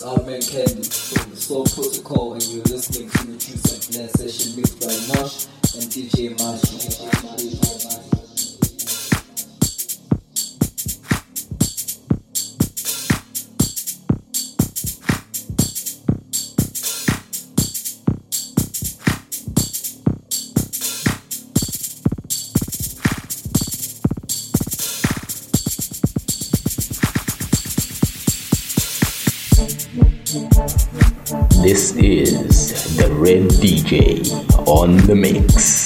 is Alman Candy from the Soul Protocol, and you're listening to the True Sentinel session mixed by Mosh and DJ Mash. This is the Red DJ on the mix.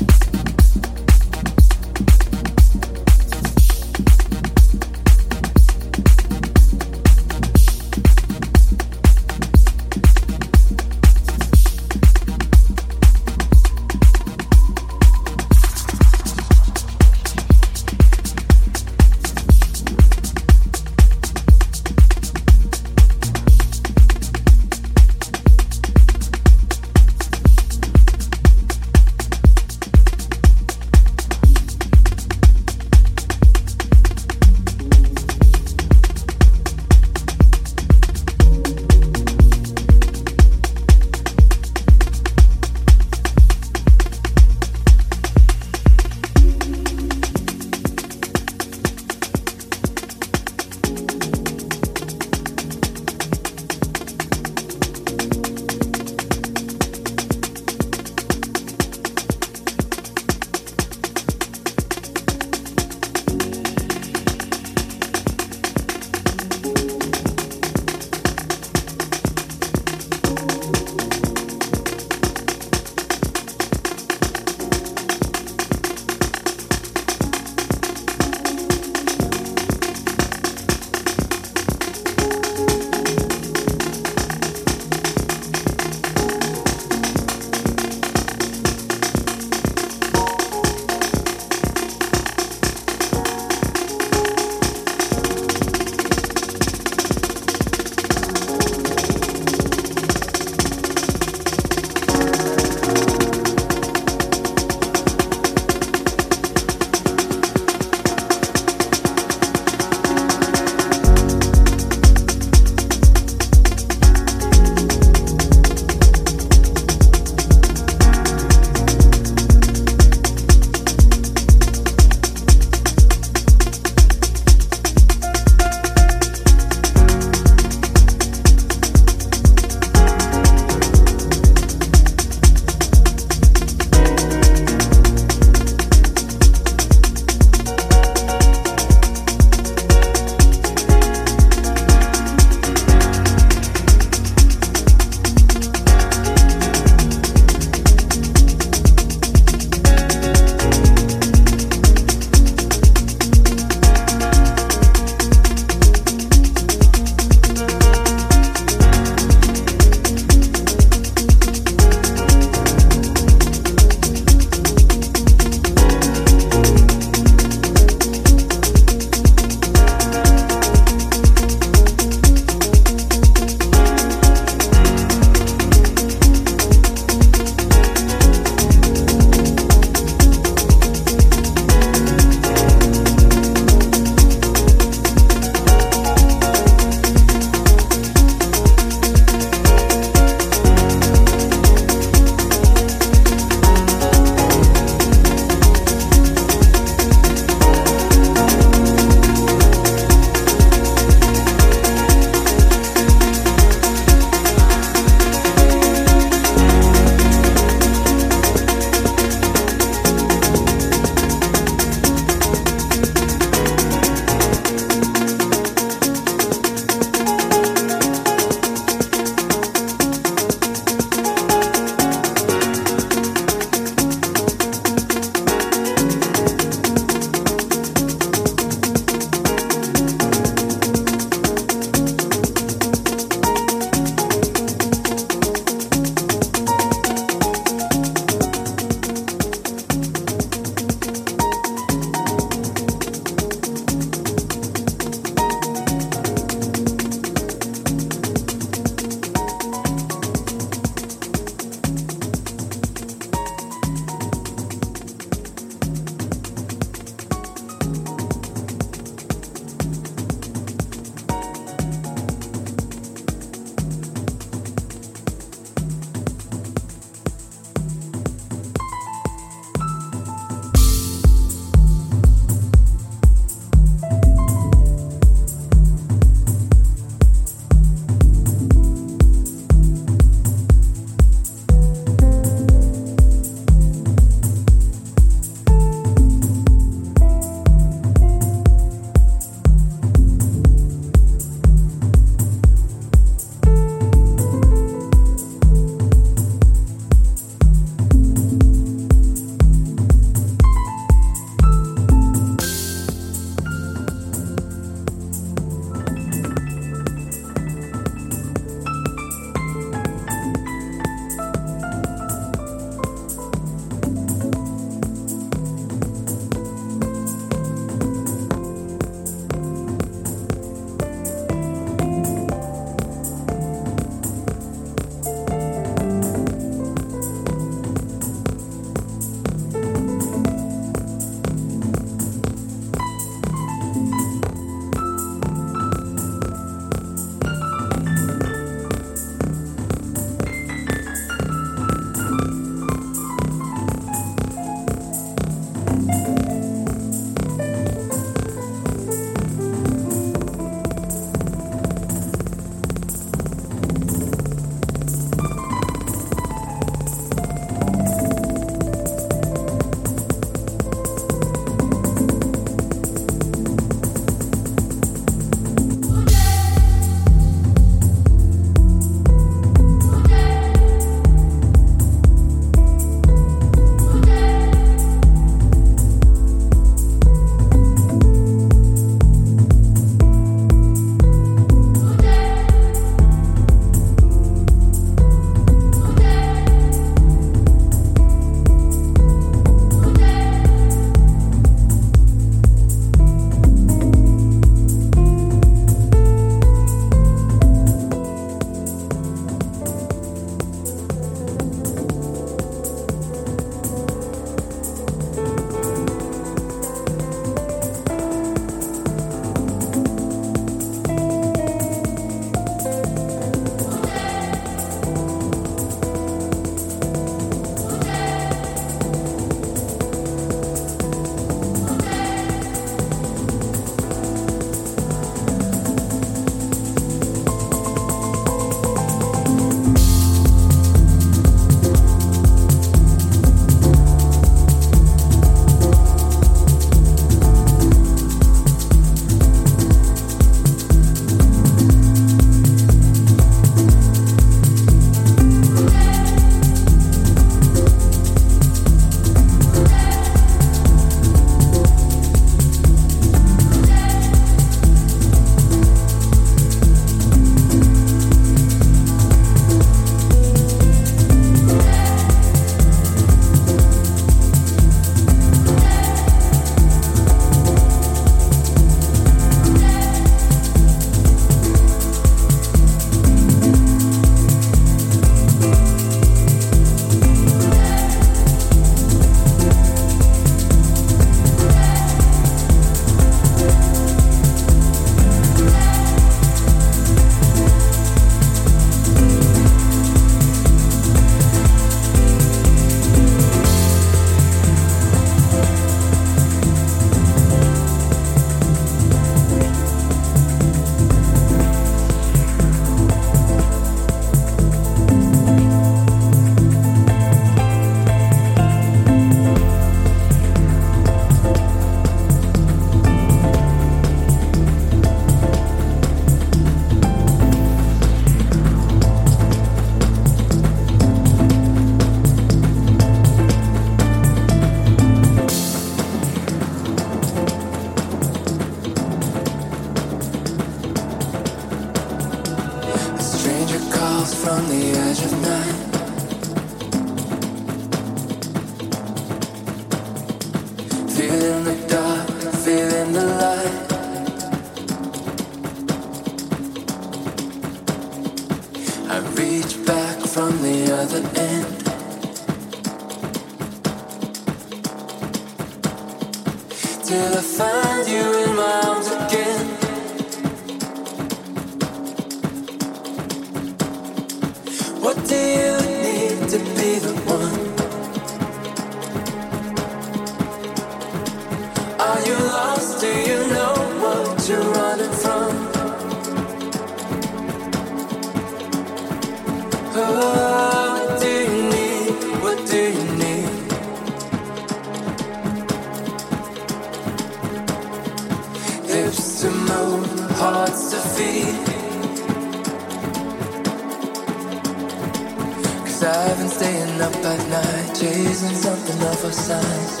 I've been staying up at night, chasing something of a size.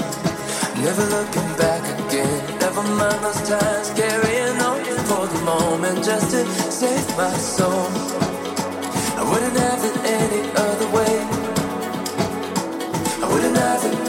Never looking back again. Never mind those times, carrying on for the moment just to save my soul. I wouldn't have it any other way. I wouldn't have it.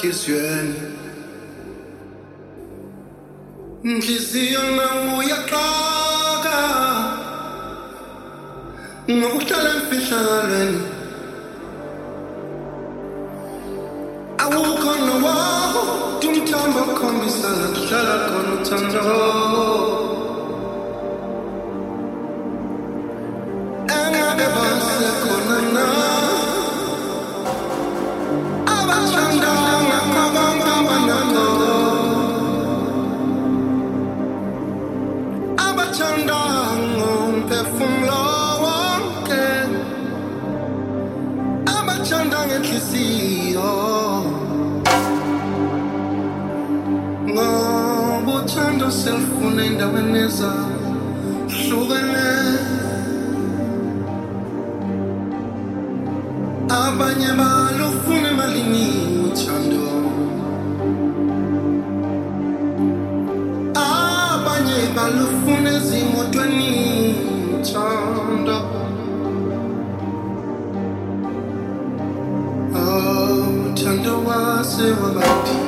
Ngokuhlala enhliziyweni Inhliziyo nawo uyaxaka ngokuhlala emfihlakalweni Awukho nowawo umthombo okhombisa la kuhlala khona uthando. Engabe basekhona selufuna endaweni ezahlukene abanye balufuna emalini uthando abanye balufuna ezimotweni uthando Oh, uthando wase wabadida